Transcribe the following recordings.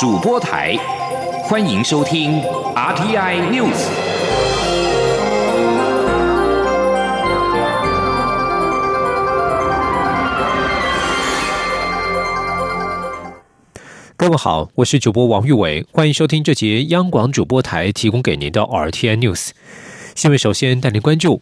主播台，欢迎收听 RTI News。各位好，我是主播王玉伟，欢迎收听这节央广主播台提供给您的 RTI News。新闻首先带您关注，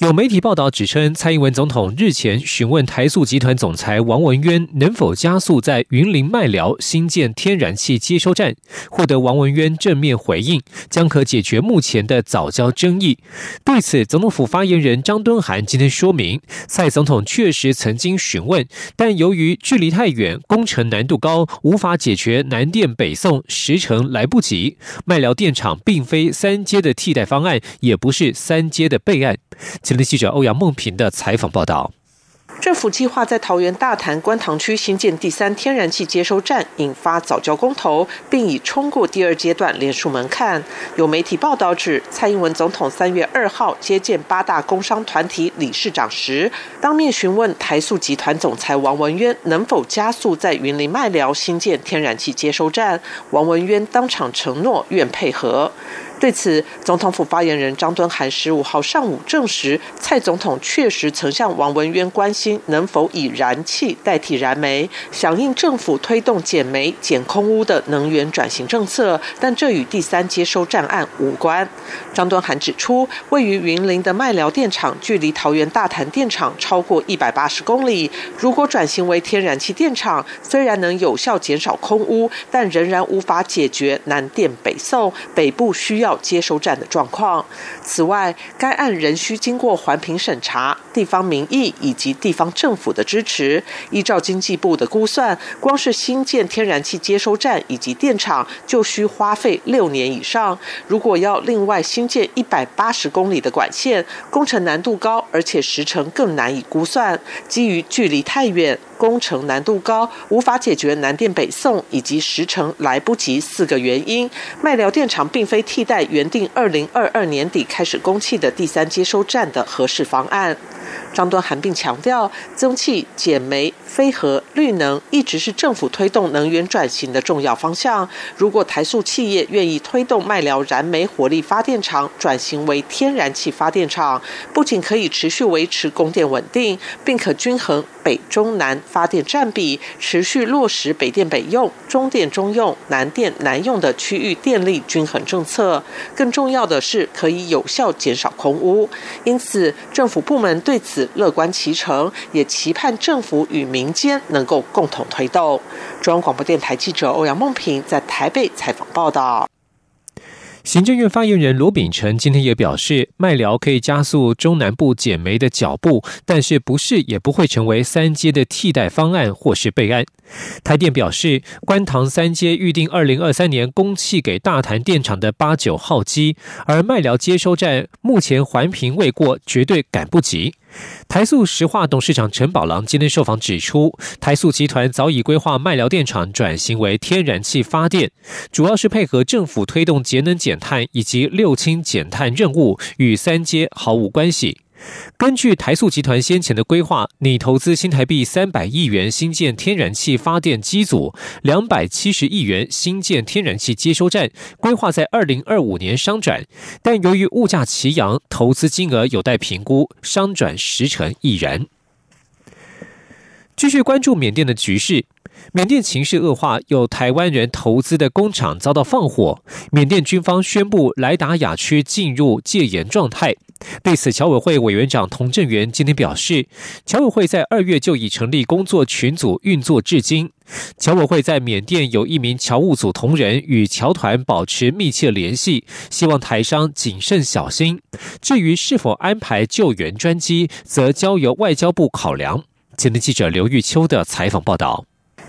有媒体报道指称，蔡英文总统日前询问台塑集团总裁王文渊能否加速在云林麦寮新建天然气接收站，获得王文渊正面回应，将可解决目前的早交争议。对此，总统府发言人张敦涵今天说明，蔡总统确实曾经询问，但由于距离太远，工程难度高，无法解决南电北送，时程来不及。麦寮电厂并非三阶的替代方案，也不是。是三阶的备案。前天记者欧阳梦平的采访报道。政府计划在桃园大潭观塘区新建第三天然气接收站，引发早教公投，并已冲过第二阶段连署门槛。有媒体报道指，蔡英文总统三月二号接见八大工商团体理事长时，当面询问台塑集团总裁王文渊能否加速在云林麦寮新建天然气接收站。王文渊当场承诺愿配合。对此，总统府发言人张敦涵十五号上午证实，蔡总统确实曾向王文渊关心能否以燃气代替燃煤，响应政府推动减煤、减空污的能源转型政策，但这与第三接收站案无关。张敦涵指出，位于云林的麦寮电厂距离桃园大潭电厂超过一百八十公里，如果转型为天然气电厂，虽然能有效减少空污，但仍然无法解决南电北送、北部需要。接收站的状况。此外，该案仍需经过环评审查、地方民意以及地方政府的支持。依照经济部的估算，光是新建天然气接收站以及电厂，就需花费六年以上。如果要另外新建一百八十公里的管线，工程难度高，而且时程更难以估算。基于距离太远。工程难度高，无法解决南电北送以及时程来不及四个原因。麦寮电厂并非替代原定二零二二年底开始供气的第三接收站的合适方案。张端涵并强调，增气、减煤、飞核、绿能一直是政府推动能源转型的重要方向。如果台塑企业愿意推动麦寮燃煤火力发电厂转型为天然气发电厂，不仅可以持续维持供电稳定，并可均衡北中南发电占比，持续落实北电北用、中电中用、南电南用的区域电力均衡政策。更重要的是，可以有效减少空污。因此，政府部门对此。乐观其成，也期盼政府与民间能够共同推动。中央广播电台记者欧阳梦平在台北采访报道。行政院发言人罗秉成今天也表示，麦寮可以加速中南部减煤的脚步，但是不是也不会成为三阶的替代方案或是备案。台电表示，观塘三阶预定二零二三年供气给大潭电厂的八九号机，而麦寮接收站目前环评未过，绝对赶不及。台塑石化董事长陈宝郎今天受访指出，台塑集团早已规划麦寮电厂转型为天然气发电，主要是配合政府推动节能减碳以及六氢减碳任务，与三阶毫无关系。根据台塑集团先前的规划，拟投资新台币三百亿元新建天然气发电机组，两百七十亿元新建天然气接收站，规划在二零二五年商转。但由于物价齐扬，投资金额有待评估，商转时程亦然。继续关注缅甸的局势。缅甸情势恶化，有台湾人投资的工厂遭到放火。缅甸军方宣布莱达亚区进入戒严状态。对此，侨委会委员长童振源今天表示，侨委会在二月就已成立工作群组运作至今。侨委会在缅甸有一名侨务组同仁与侨团保持密切联系，希望台商谨慎小心。至于是否安排救援专机，则交由外交部考量。今天记者刘玉秋的采访报道。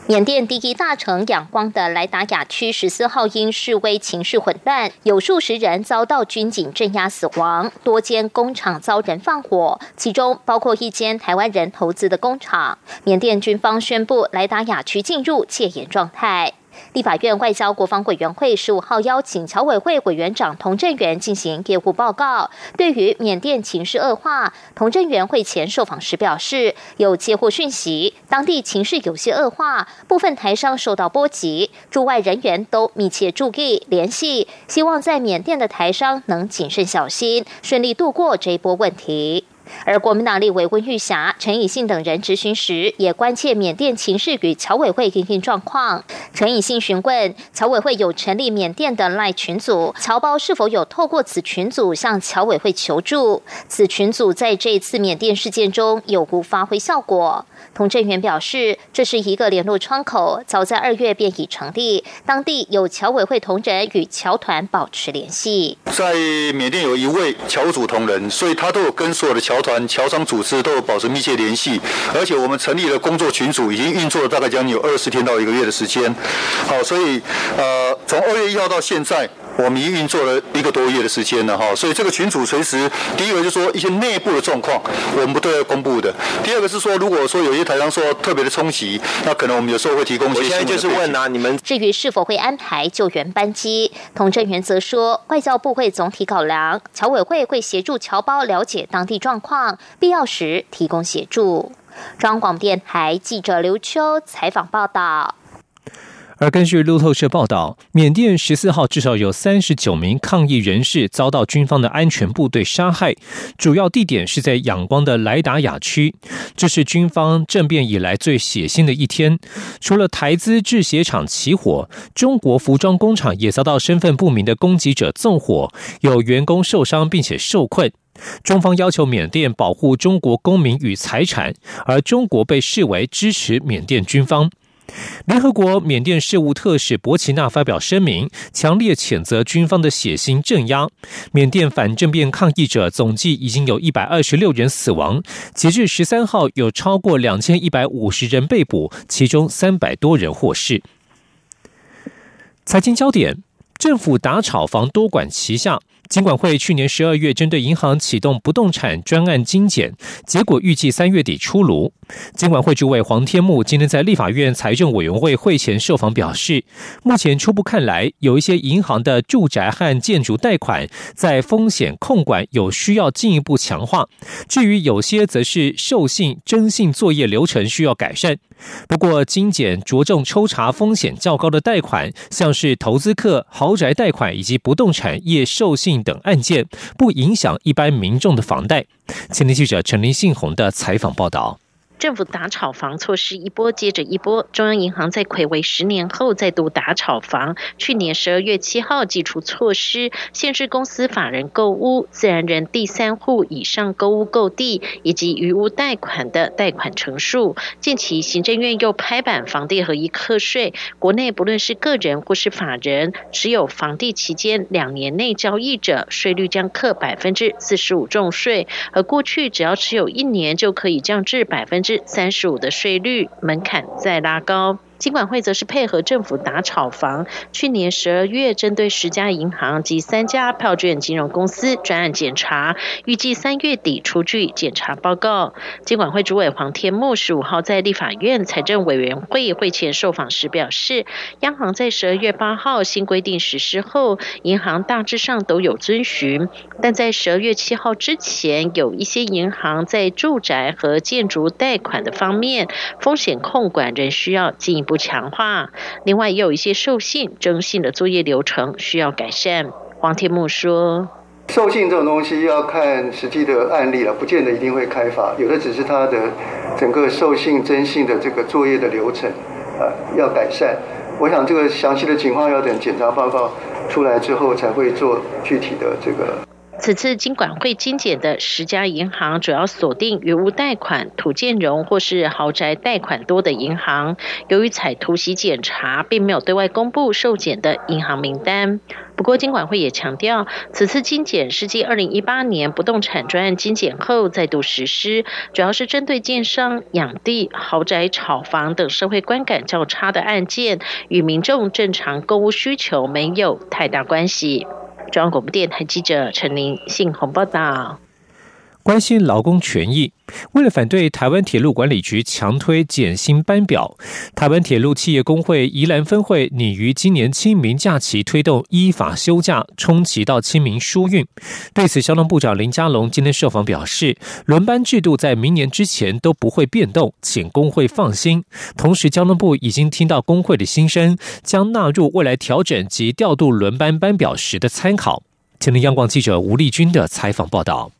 缅甸第一大城仰光的莱达雅区十四号因示威情绪混乱，有数十人遭到军警镇压死亡，多间工厂遭人放火，其中包括一间台湾人投资的工厂。缅甸军方宣布莱达雅区进入戒严状态。立法院外交国防委员会十五号邀请侨委会委员长童振源进行业务报告。对于缅甸情势恶化，童振源会前受访时表示，有接获讯息，当地情势有些恶化，部分台商受到波及，驻外人员都密切注意联系，希望在缅甸的台商能谨慎小心，顺利度过这一波问题。而国民党立委温玉霞、陈以信等人质询时，也关切缅甸情势与侨委会营运状况。陈以信询问侨委会有成立缅甸的赖群组，侨胞是否有透过此群组向侨委会求助？此群组在这次缅甸事件中有无发挥效果？童振源表示，这是一个联络窗口，早在二月便已成立，当地有侨委会同仁与侨团保持联系。在缅甸有一位侨组同仁，所以他都有跟所有的侨团、侨商组织都有保持密切联系，而且我们成立了工作群组，已经运作了大概将近有二十天到一个月的时间。好，所以呃，从二月一号到现在。我们已运作了一个多月的时间了哈，所以这个群组随时，第一个就是说一些内部的状况，我们不对外公布的。第二个是说，如果说有些台商说特别的冲击，那可能我们有时候会提供一些。我现在就是问啊，你们至于是否会安排救援班机，童振源则说，外交部会总体考量，侨委会会协助侨胞了解当地状况，必要时提供协助。中央广播电台记者刘秋采访报道。而根据路透社报道，缅甸十四号至少有三十九名抗议人士遭到军方的安全部队杀害，主要地点是在仰光的莱达雅区。这是军方政变以来最血腥的一天。除了台资制鞋厂起火，中国服装工厂也遭到身份不明的攻击者纵火，有员工受伤并且受困。中方要求缅甸保护中国公民与财产，而中国被视为支持缅甸军方。联合国缅甸事务特使博奇纳发表声明，强烈谴责军方的血腥镇压。缅甸反政变抗议者总计已经有一百二十六人死亡，截至十三号，有超过两千一百五十人被捕，其中三百多人获释。财经焦点：政府打炒房多管齐下。金管会去年十二月针对银行启动不动产专案精简，结果预计三月底出炉。金管会主委黄天木今天在立法院财政委员会会前受访表示，目前初步看来，有一些银行的住宅和建筑贷款在风险控管有需要进一步强化，至于有些则是授信征信作业流程需要改善。不过，精简着重抽查风险较高的贷款，像是投资客、豪宅贷款以及不动产业授信等案件，不影响一般民众的房贷。前天记者陈林信宏的采访报道。政府打炒房措施一波接着一波，中央银行在魁违十年后再度打炒房。去年十二月七号寄出措施，限制公司法人购屋、自然人第三户以上购屋购地以及余屋贷款的贷款成数。近期行政院又拍板房地合一课税，国内不论是个人或是法人，持有房地期间两年内交易者，税率将课百分之四十五重税，而过去只要持有一年就可以降至百分之。三十五的税率门槛再拉高。金管会则是配合政府打炒房，去年十二月针对十家银行及三家票券金融公司专案检查，预计三月底出具检查报告。金管会主委黄天木十五号在立法院财政委员会会前受访时表示，央行在十二月八号新规定实施后，银行大致上都有遵循，但在十二月七号之前，有一些银行在住宅和建筑贷款的方面风险控管仍需要进一。不强化，另外也有一些授信征信的作业流程需要改善。黄天木说：“授信这种东西要看实际的案例了，不见得一定会开发，有的只是它的整个授信征信的这个作业的流程呃要改善。我想这个详细的情况要等检查报告出来之后才会做具体的这个。”此次金管会精简的十家银行，主要锁定原屋贷款、土建融或是豪宅贷款多的银行。由于采突袭检查，并没有对外公布受检的银行名单。不过，金管会也强调，此次精简是继二零一八年不动产专案精简后再度实施，主要是针对建商养地、豪宅炒房等社会观感较差的案件，与民众正常购物需求没有太大关系。中央广播电台记者陈琳信宏报道：关心劳工权益，为了反对台湾铁路管理局强推减薪班表，台湾铁路企业工会宜兰分会拟于今年清明假期推动依法休假，冲击到清明疏运。对此，交通部长林佳龙今天受访表示，轮班制度在明年之前都不会变动，请工会放心。同时，交通部已经听到工会的心声，将纳入未来调整及调度轮班班表时的参考。听听央广记者吴丽君的采访报道。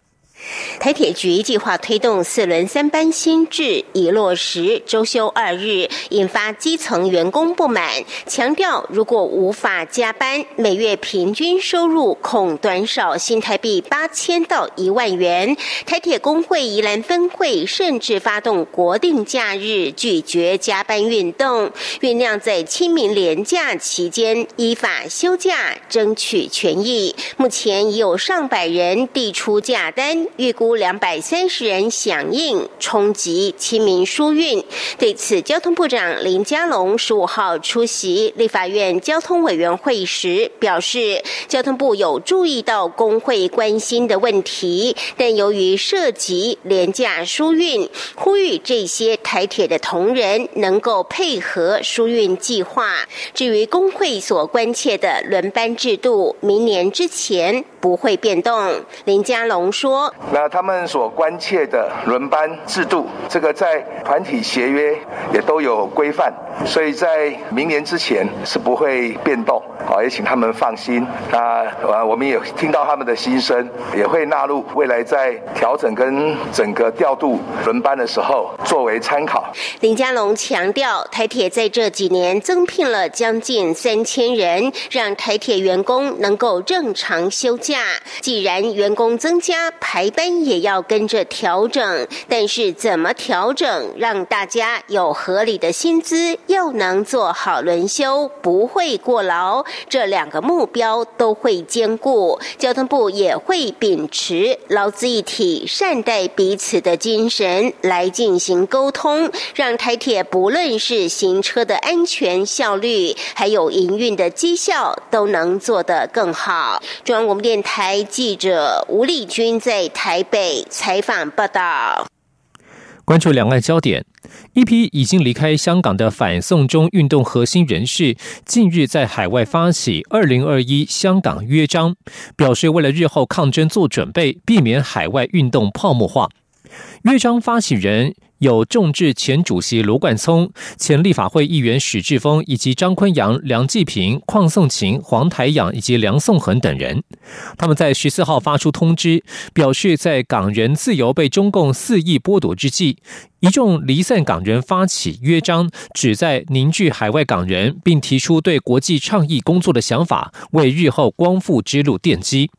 台铁局计划推动四轮三班新制，已落实周休二日，引发基层员工不满。强调如果无法加班，每月平均收入恐短少新台币八千到一万元。台铁工会宜兰分会甚至发动国定假日拒绝加班运动，酝酿在清明连假期间依法休假，争取权益。目前已有上百人递出假单。预估两百三十人响应，冲击清明疏运。对此，交通部长林佳龙十五号出席立法院交通委员会时表示，交通部有注意到工会关心的问题，但由于涉及廉价疏运，呼吁这些台铁的同仁能够配合疏运计划。至于工会所关切的轮班制度，明年之前不会变动。林佳龙说。那他们所关切的轮班制度，这个在团体协约也都有规范，所以在明年之前是不会变动。好，也请他们放心。那呃，我们也听到他们的心声，也会纳入未来在调整跟整个调度轮班的时候作为参考。林佳龙强调，台铁在这几年增聘了将近三千人，让台铁员工能够正常休假。既然员工增加，排班也要跟着调整。但是怎么调整，让大家有合理的薪资，又能做好轮休，不会过劳？这两个目标都会兼顾，交通部也会秉持劳资一体、善待彼此的精神来进行沟通，让台铁不论是行车的安全、效率，还有营运的绩效，都能做得更好。中央广播电台记者吴丽君在台北采访报道。关注两岸焦点。一批已经离开香港的反送中运动核心人士，近日在海外发起“二零二一香港约章”，表示为了日后抗争做准备，避免海外运动泡沫化。约章发起人。有众志前主席罗冠聪、前立法会议员史志峰以及张坤阳、梁继平、邝颂琴、黄台仰以及梁颂恒等人，他们在十四号发出通知，表示在港人自由被中共肆意剥夺之际，一众离散港人发起约章，旨在凝聚海外港人，并提出对国际倡议工作的想法，为日后光复之路奠基。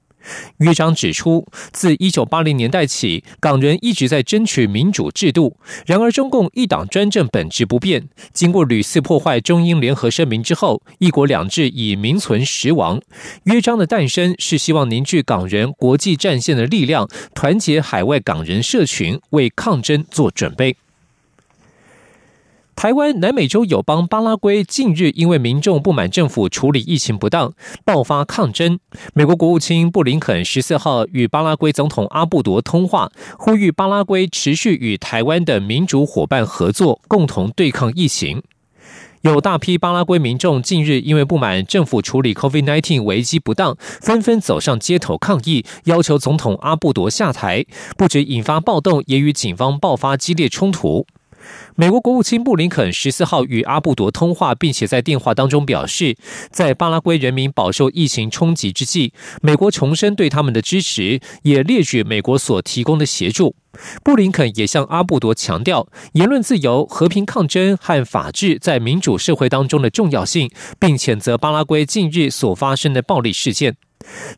约章指出，自一九八零年代起，港人一直在争取民主制度。然而，中共一党专政本质不变。经过屡次破坏中英联合声明之后，一国两制已名存实亡。约章的诞生是希望凝聚港人国际战线的力量，团结海外港人社群，为抗争做准备。台湾南美洲友邦巴拉圭近日因为民众不满政府处理疫情不当，爆发抗争。美国国务卿布林肯十四号与巴拉圭总统阿布多通话，呼吁巴拉圭持续与台湾的民主伙伴合作，共同对抗疫情。有大批巴拉圭民众近日因为不满政府处理 COVID-19 危机不当，纷纷走上街头抗议，要求总统阿布多下台，不止引发暴动，也与警方爆发激烈冲突。美国国务卿布林肯十四号与阿布多通话，并且在电话当中表示，在巴拉圭人民饱受疫情冲击之际，美国重申对他们的支持，也列举美国所提供的协助。布林肯也向阿布多强调言论自由、和平抗争和法治在民主社会当中的重要性，并谴责巴拉圭近日所发生的暴力事件。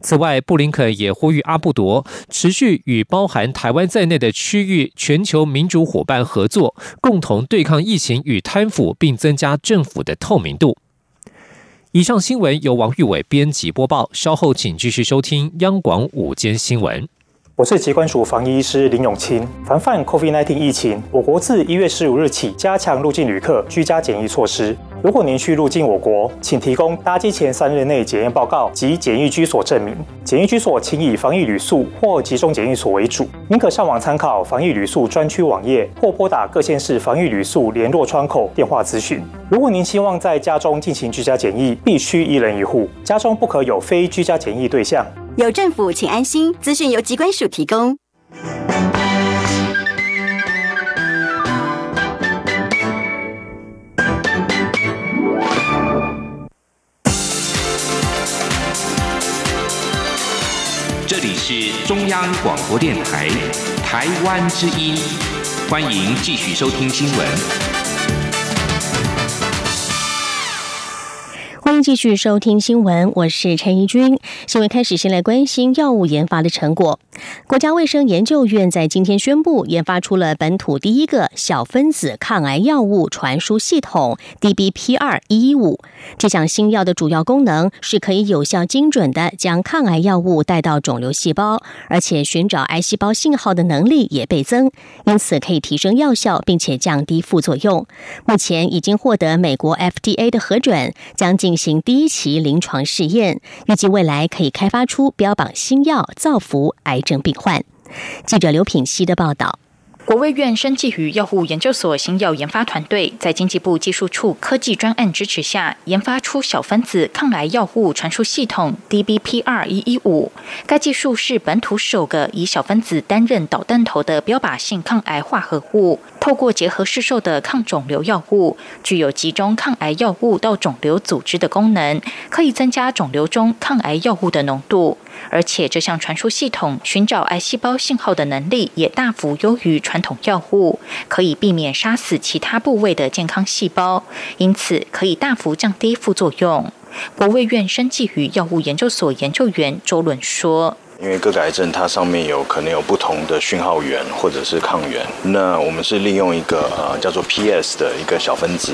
此外，布林肯也呼吁阿布多持续与包含台湾在内的区域全球民主伙伴合作，共同对抗疫情与贪腐，并增加政府的透明度。以上新闻由王玉伟编辑播报，稍后请继续收听央广午间新闻。我是疾管署防疫医师林永清。防范 COVID-19 疫情，我国自一月十五日起加强入境旅客居家检疫措施。如果您需入境我国，请提供搭机前三日内检验报告及检疫居所证明。检疫居所请以防疫旅宿或集中检疫所为主。您可上网参考防疫旅宿专区网页，或拨打各县市防疫旅宿联络窗口电话咨询。如果您希望在家中进行居家检疫，必须一人一户，家中不可有非居家检疫对象。有政府，请安心。资讯由机关署提供。是中央广播电台台湾之音，欢迎继续收听新闻。欢迎继续收听新闻，我是陈怡君。新闻开始，先来关心药物研发的成果。国家卫生研究院在今天宣布，研发出了本土第一个小分子抗癌药物传输系统 DBP 一一五。这项新药的主要功能是可以有效、精准的将抗癌药物带到肿瘤细胞，而且寻找癌细胞信号的能力也倍增，因此可以提升药效，并且降低副作用。目前已经获得美国 FDA 的核准，将进行第一期临床试验，预计未来可以开发出标榜新药，造福癌症病患。记者刘品希的报道。国卫院生技与药物研究所新药研发团队在经济部技术处科技专案支持下，研发出小分子抗癌药物传输系统 DBP 一一五。该技术是本土首个以小分子担任导弹头的标靶性抗癌化合物。透过结合市售的抗肿瘤药物，具有集中抗癌药物到肿瘤组织的功能，可以增加肿瘤中抗癌药物的浓度。而且这项传输系统寻找癌细胞信号的能力也大幅优于传传统药物，可以避免杀死其他部位的健康细胞，因此可以大幅降低副作用。国卫院生技与药物研究所研究员周伦说。因为各个癌症它上面有可能有不同的讯号源或者是抗原，那我们是利用一个呃叫做 PS 的一个小分子，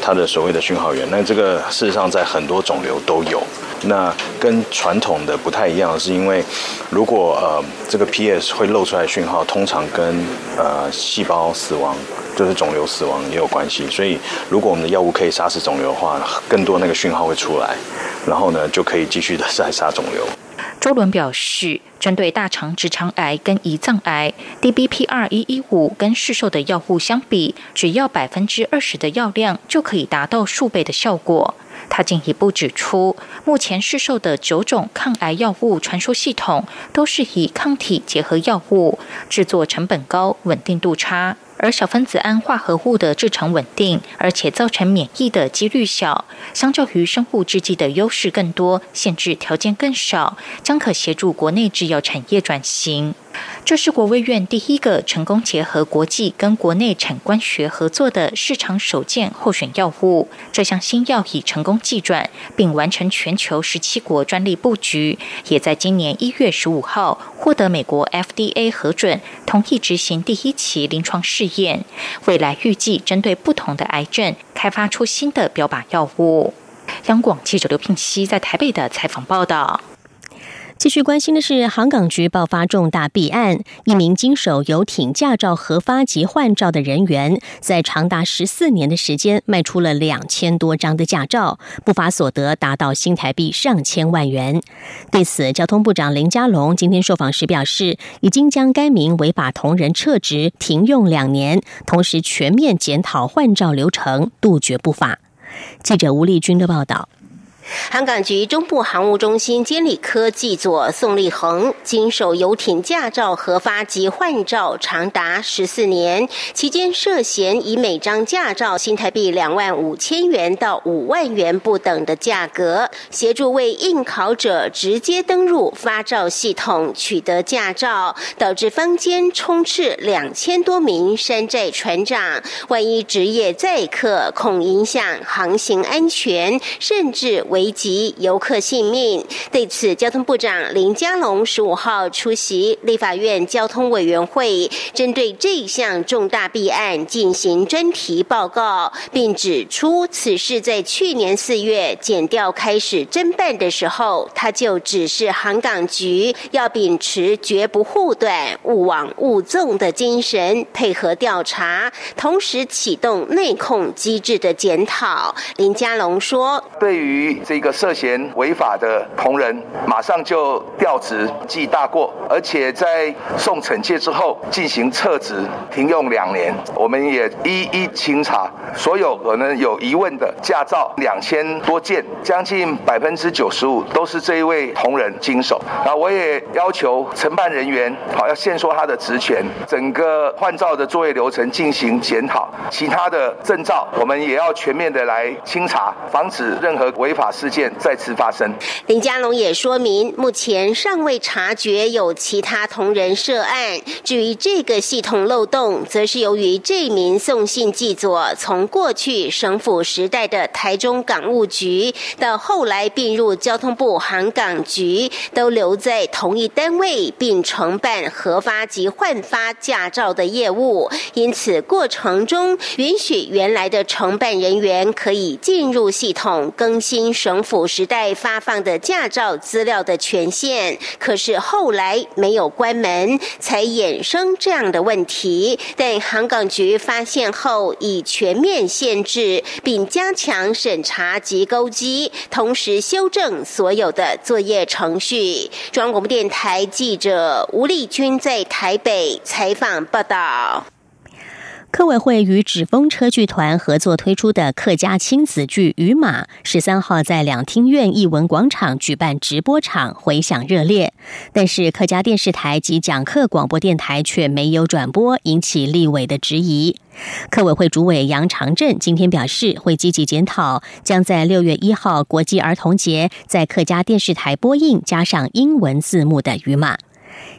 它的所谓的讯号源。那这个事实上在很多肿瘤都有。那跟传统的不太一样，是因为如果呃这个 PS 会露出来讯号，通常跟呃细胞死亡，就是肿瘤死亡也有关系。所以如果我们的药物可以杀死肿瘤的话，更多那个讯号会出来，然后呢就可以继续的再 杀肿瘤。周伦表示，针对大肠直肠癌跟胰脏癌，DBP 二一一五跟市售的药物相比，只要百分之二十的药量就可以达到数倍的效果。他进一步指出，目前市售的九种抗癌药物传输系统都是以抗体结合药物，制作成本高，稳定度差。而小分子胺化合物的制成稳定，而且造成免疫的几率小，相较于生物制剂的优势更多，限制条件更少，将可协助国内制药产业转型。这是国卫院第一个成功结合国际跟国内产官学合作的市场首件候选药物。这项新药已成功寄转，并完成全球十七国专利布局，也在今年一月十五号获得美国 FDA 核准，同意执行第一期临床试验未来预计针对不同的癌症，开发出新的标靶药物。央广记者刘聘熙在台北的采访报道。继续关心的是，航港局爆发重大弊案，一名经手游艇驾照核发及换照的人员，在长达十四年的时间卖出了两千多张的驾照，不法所得达到新台币上千万元。对此，交通部长林佳龙今天受访时表示，已经将该名违法同仁撤职停用两年，同时全面检讨换照流程，杜绝不法。记者吴丽君的报道。航港局中部航务中心监理科技佐宋立恒经手游艇驾照核发及换照长达十四年，期间涉嫌以每张驾照新台币两万五千元到五万元不等的价格，协助为应考者直接登入发照系统取得驾照，导致坊间充斥两千多名山寨船长，万一职业载客，恐影响航行安全，甚至。危及游客性命。对此，交通部长林佳龙十五号出席立法院交通委员会，针对这项重大弊案进行专题报告，并指出此事在去年四月检调开始侦办的时候，他就指示航港局要秉持绝不护短、勿枉勿纵的精神，配合调查，同时启动内控机制的检讨。林佳龙说：“对于这个涉嫌违法的同仁，马上就调职记大过，而且在送惩戒之后进行撤职停用两年。我们也一一清查所有可能有疑问的驾照两千多件，将近百分之九十五都是这一位同仁经手。那我也要求承办人员好要限缩他的职权，整个换照的作业流程进行检讨，其他的证照我们也要全面的来清查，防止任何违法事件再次发生。”林佳龙也说明，目前尚未察觉有其他同仁涉案。至于这个系统漏洞，则是由于这名送信记佐从过去省府时代的台中港务局，到后来并入交通部航港局，都留在同一单位，并承办核发及换发驾照的业务，因此过程中允许原来的承办人员可以进入系统更新省府时代发放的驾照资料的权限。可是后来没有关门，才衍生这样的问题。但航港局发现后，已全面限制，并加强审查及勾机，同时修正所有的作业程序。中央广播电台记者吴丽君在台北采访报道。客委会与纸风车剧团合作推出的客家亲子剧《鱼马》，十三号在两厅院艺文广场举办直播场，回响热烈。但是客家电视台及讲课广播电台却没有转播，引起立委的质疑。客委会主委杨长镇今天表示，会积极检讨，将在六月一号国际儿童节在客家电视台播映加上英文字幕的《鱼马》。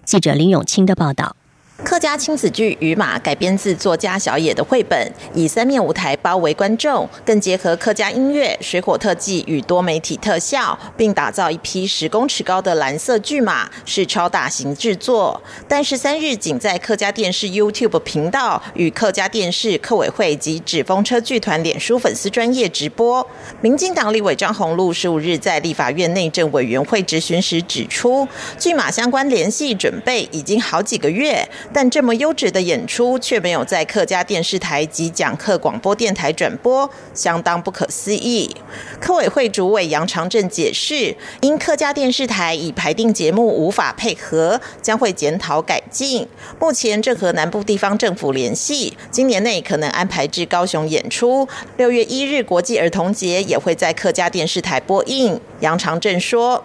记者林永清的报道。客家亲子剧《鱼马》改编自作家小野的绘本，以三面舞台包围观众，更结合客家音乐、水火特技与多媒体特效，并打造一匹十公尺高的蓝色巨马，是超大型制作。但十三日仅在客家电视 YouTube 频道与客家电视客委会及纸风车剧团脸书粉丝专业直播。民进党立委张宏禄十五日在立法院内政委员会质询时指出，巨马相关联系准备已经好几个月。但这么优质的演出却没有在客家电视台及讲课广播电台转播，相当不可思议。科委会主委杨长镇解释，因客家电视台已排定节目无法配合，将会检讨改进。目前正和南部地方政府联系，今年内可能安排至高雄演出。六月一日国际儿童节也会在客家电视台播映。杨长镇说。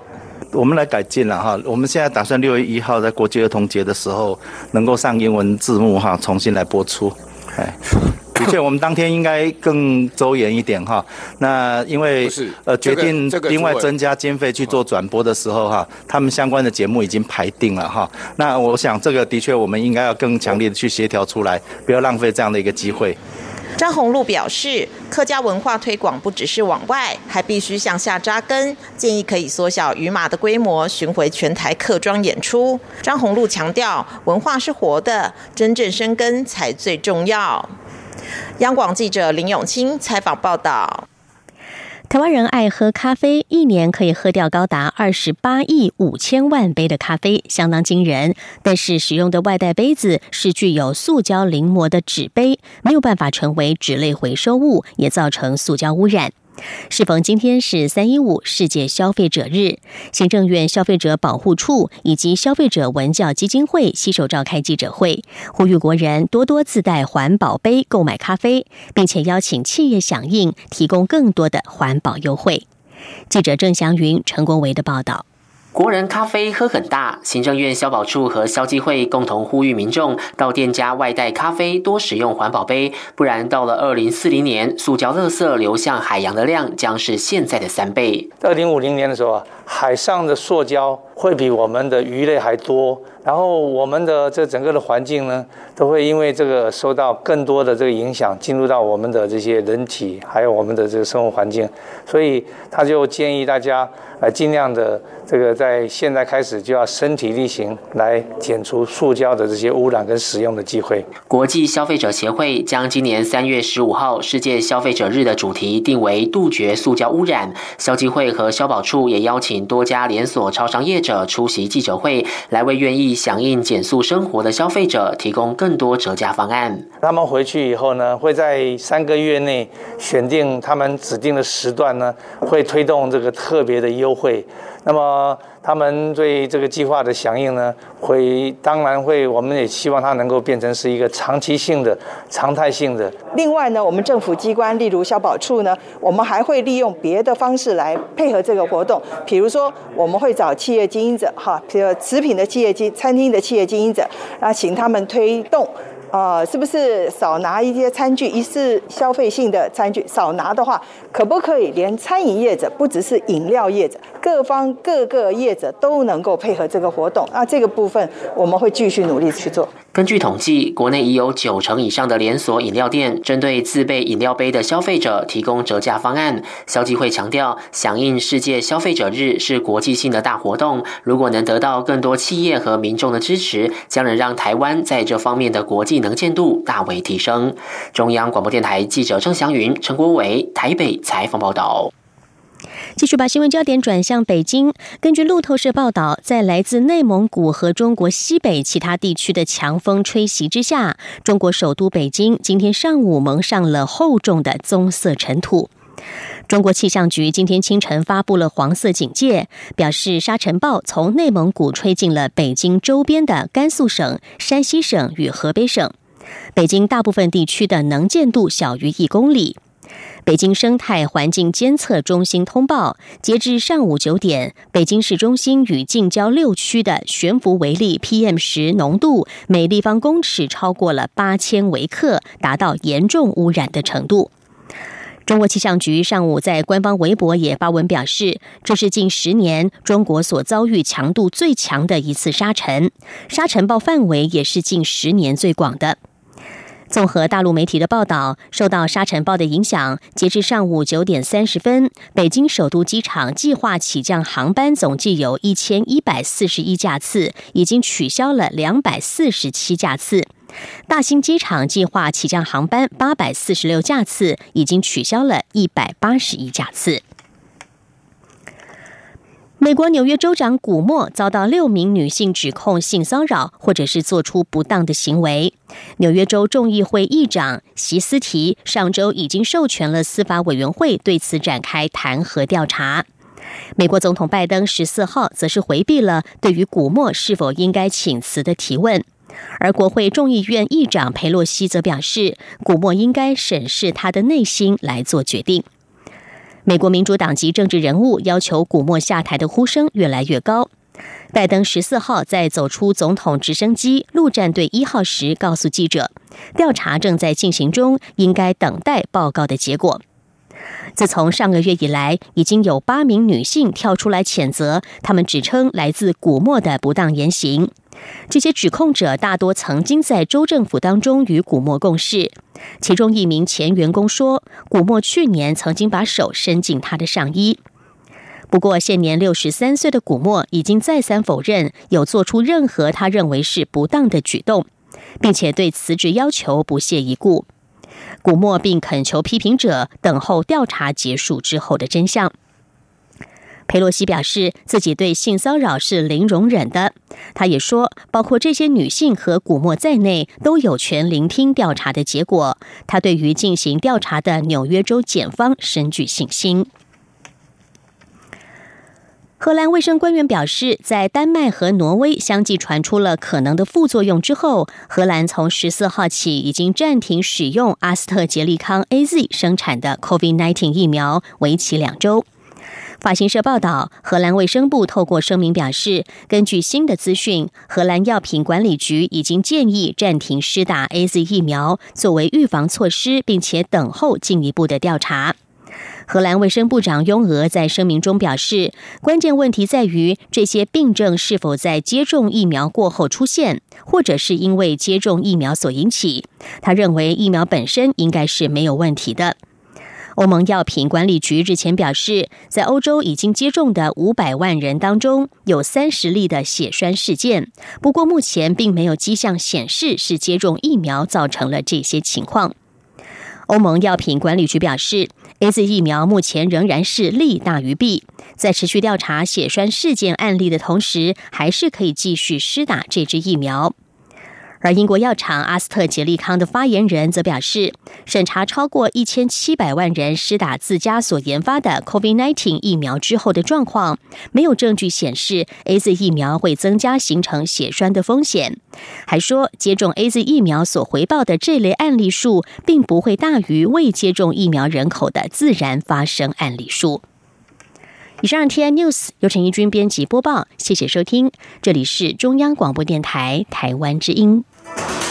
我们来改进了哈，我们现在打算六月一号在国际儿童节的时候能够上英文字幕哈，重新来播出。哎，的确，我们当天应该更周延一点哈。那因为呃决定另外增加经费去做转播的时候哈，他们相关的节目已经排定了哈。那我想这个的确我们应该要更强烈的去协调出来，不要浪费这样的一个机会。张宏禄表示，客家文化推广不只是往外，还必须向下扎根。建议可以缩小鱼马的规模，巡回全台客庄演出。张宏禄强调，文化是活的，真正生根才最重要。央广记者林永清采访报道。台湾人爱喝咖啡，一年可以喝掉高达二十八亿五千万杯的咖啡，相当惊人。但是使用的外带杯子是具有塑胶临摹的纸杯，没有办法成为纸类回收物，也造成塑胶污染。适逢今天是三一五世界消费者日，行政院消费者保护处以及消费者文教基金会携手召开记者会，呼吁国人多多自带环保杯购买咖啡，并且邀请企业响应，提供更多的环保优惠。记者郑祥云、陈国维的报道。国人咖啡喝很大，行政院消保处和消基会共同呼吁民众到店家外带咖啡多使用环保杯，不然到了二零四零年，塑胶垃圾流向海洋的量将是现在的三倍。二零五零年的时候啊。海上的塑胶会比我们的鱼类还多。然后我们的这整个的环境呢，都会因为这个受到更多的这个影响，进入到我们的这些人体，还有我们的这个生活环境。所以他就建议大家，呃，尽量的这个在现在开始就要身体力行，来减除塑胶的这些污染跟使用的机会。国际消费者协会将今年三月十五号世界消费者日的主题定为杜绝塑胶污染。消基会和消保处也邀请多家连锁超商业者出席记者会，来为愿意。响应减速生活的消费者提供更多折价方案。他们回去以后呢，会在三个月内选定他们指定的时段呢，会推动这个特别的优惠。那么他们对这个计划的响应呢，会当然会，我们也希望它能够变成是一个长期性的、常态性的。另外呢，我们政府机关，例如消保处呢，我们还会利用别的方式来配合这个活动，比如说我们会找企业经营者，哈，比如食品的企业经、餐厅的企业经营者，啊，请他们推动。呃，是不是少拿一些餐具？一次消费性的餐具少拿的话，可不可以连餐饮业者，不只是饮料业者，各方各个业者都能够配合这个活动？那这个部分我们会继续努力去做。根据统计，国内已有九成以上的连锁饮料店针对自备饮料杯的消费者提供折价方案。消基会强调，响应世界消费者日是国际性的大活动，如果能得到更多企业和民众的支持，将能让台湾在这方面的国际能见度大为提升。中央广播电台记者郑祥云、陈国伟台北采访报道。继续把新闻焦点转向北京。根据路透社报道，在来自内蒙古和中国西北其他地区的强风吹袭之下，中国首都北京今天上午蒙上了厚重的棕色尘土。中国气象局今天清晨发布了黄色警戒，表示沙尘暴从内蒙古吹进了北京周边的甘肃省、山西省与河北省，北京大部分地区的能见度小于一公里。北京生态环境监测中心通报，截至上午九点，北京市中心与近郊六区的悬浮微粒 PM 十浓度每立方公尺超过了八千微克，达到严重污染的程度。中国气象局上午在官方微博也发文表示，这是近十年中国所遭遇强度最强的一次沙尘，沙尘暴范围也是近十年最广的。综合大陆媒体的报道，受到沙尘暴的影响，截至上午九点三十分，北京首都机场计划起降航班总计有一千一百四十一架次，已经取消了两百四十七架次；大兴机场计划起降航班八百四十六架次，已经取消了一百八十一架次。美国纽约州长古默遭到六名女性指控性骚扰，或者是做出不当的行为。纽约州众议会议长席斯提上周已经授权了司法委员会对此展开弹劾调查。美国总统拜登十四号则是回避了对于古默是否应该请辞的提问，而国会众议院议长佩洛西则表示，古默应该审视他的内心来做决定。美国民主党籍政治人物要求古默下台的呼声越来越高。拜登十四号在走出总统直升机陆战队一号时，告诉记者，调查正在进行中，应该等待报告的结果。自从上个月以来，已经有八名女性跳出来谴责，他们指称来自古默的不当言行。这些指控者大多曾经在州政府当中与古默共事。其中一名前员工说，古默去年曾经把手伸进他的上衣。不过，现年六十三岁的古默已经再三否认有做出任何他认为是不当的举动，并且对辞职要求不屑一顾。古默并恳求批评者等候调查结束之后的真相。佩洛西表示，自己对性骚扰是零容忍的。他也说，包括这些女性和古默在内，都有权聆听调查的结果。他对于进行调查的纽约州检方深具信心。荷兰卫生官员表示，在丹麦和挪威相继传出了可能的副作用之后，荷兰从十四号起已经暂停使用阿斯特捷利康 （AZ） 生产的 COVID-19 疫苗，为期两周。法新社报道，荷兰卫生部透过声明表示，根据新的资讯，荷兰药品管理局已经建议暂停施打 A Z 疫苗，作为预防措施，并且等候进一步的调查。荷兰卫生部长雍俄在声明中表示，关键问题在于这些病症是否在接种疫苗过后出现，或者是因为接种疫苗所引起。他认为疫苗本身应该是没有问题的。欧盟药品管理局日前表示，在欧洲已经接种的五百万人当中，有三十例的血栓事件。不过，目前并没有迹象显示是接种疫苗造成了这些情况。欧盟药品管理局表示，A Z 疫苗目前仍然是利大于弊，在持续调查血栓事件案例的同时，还是可以继续施打这支疫苗。而英国药厂阿斯特捷利康的发言人则表示，审查超过一千七百万人施打自家所研发的 COVID-19 疫苗之后的状况，没有证据显示 A Z 疫苗会增加形成血栓的风险。还说，接种 A Z 疫苗所回报的这类案例数，并不会大于未接种疫苗人口的自然发生案例数。以上 T I News 由陈义军编辑播报，谢谢收听，这里是中央广播电台台湾之音。Bye.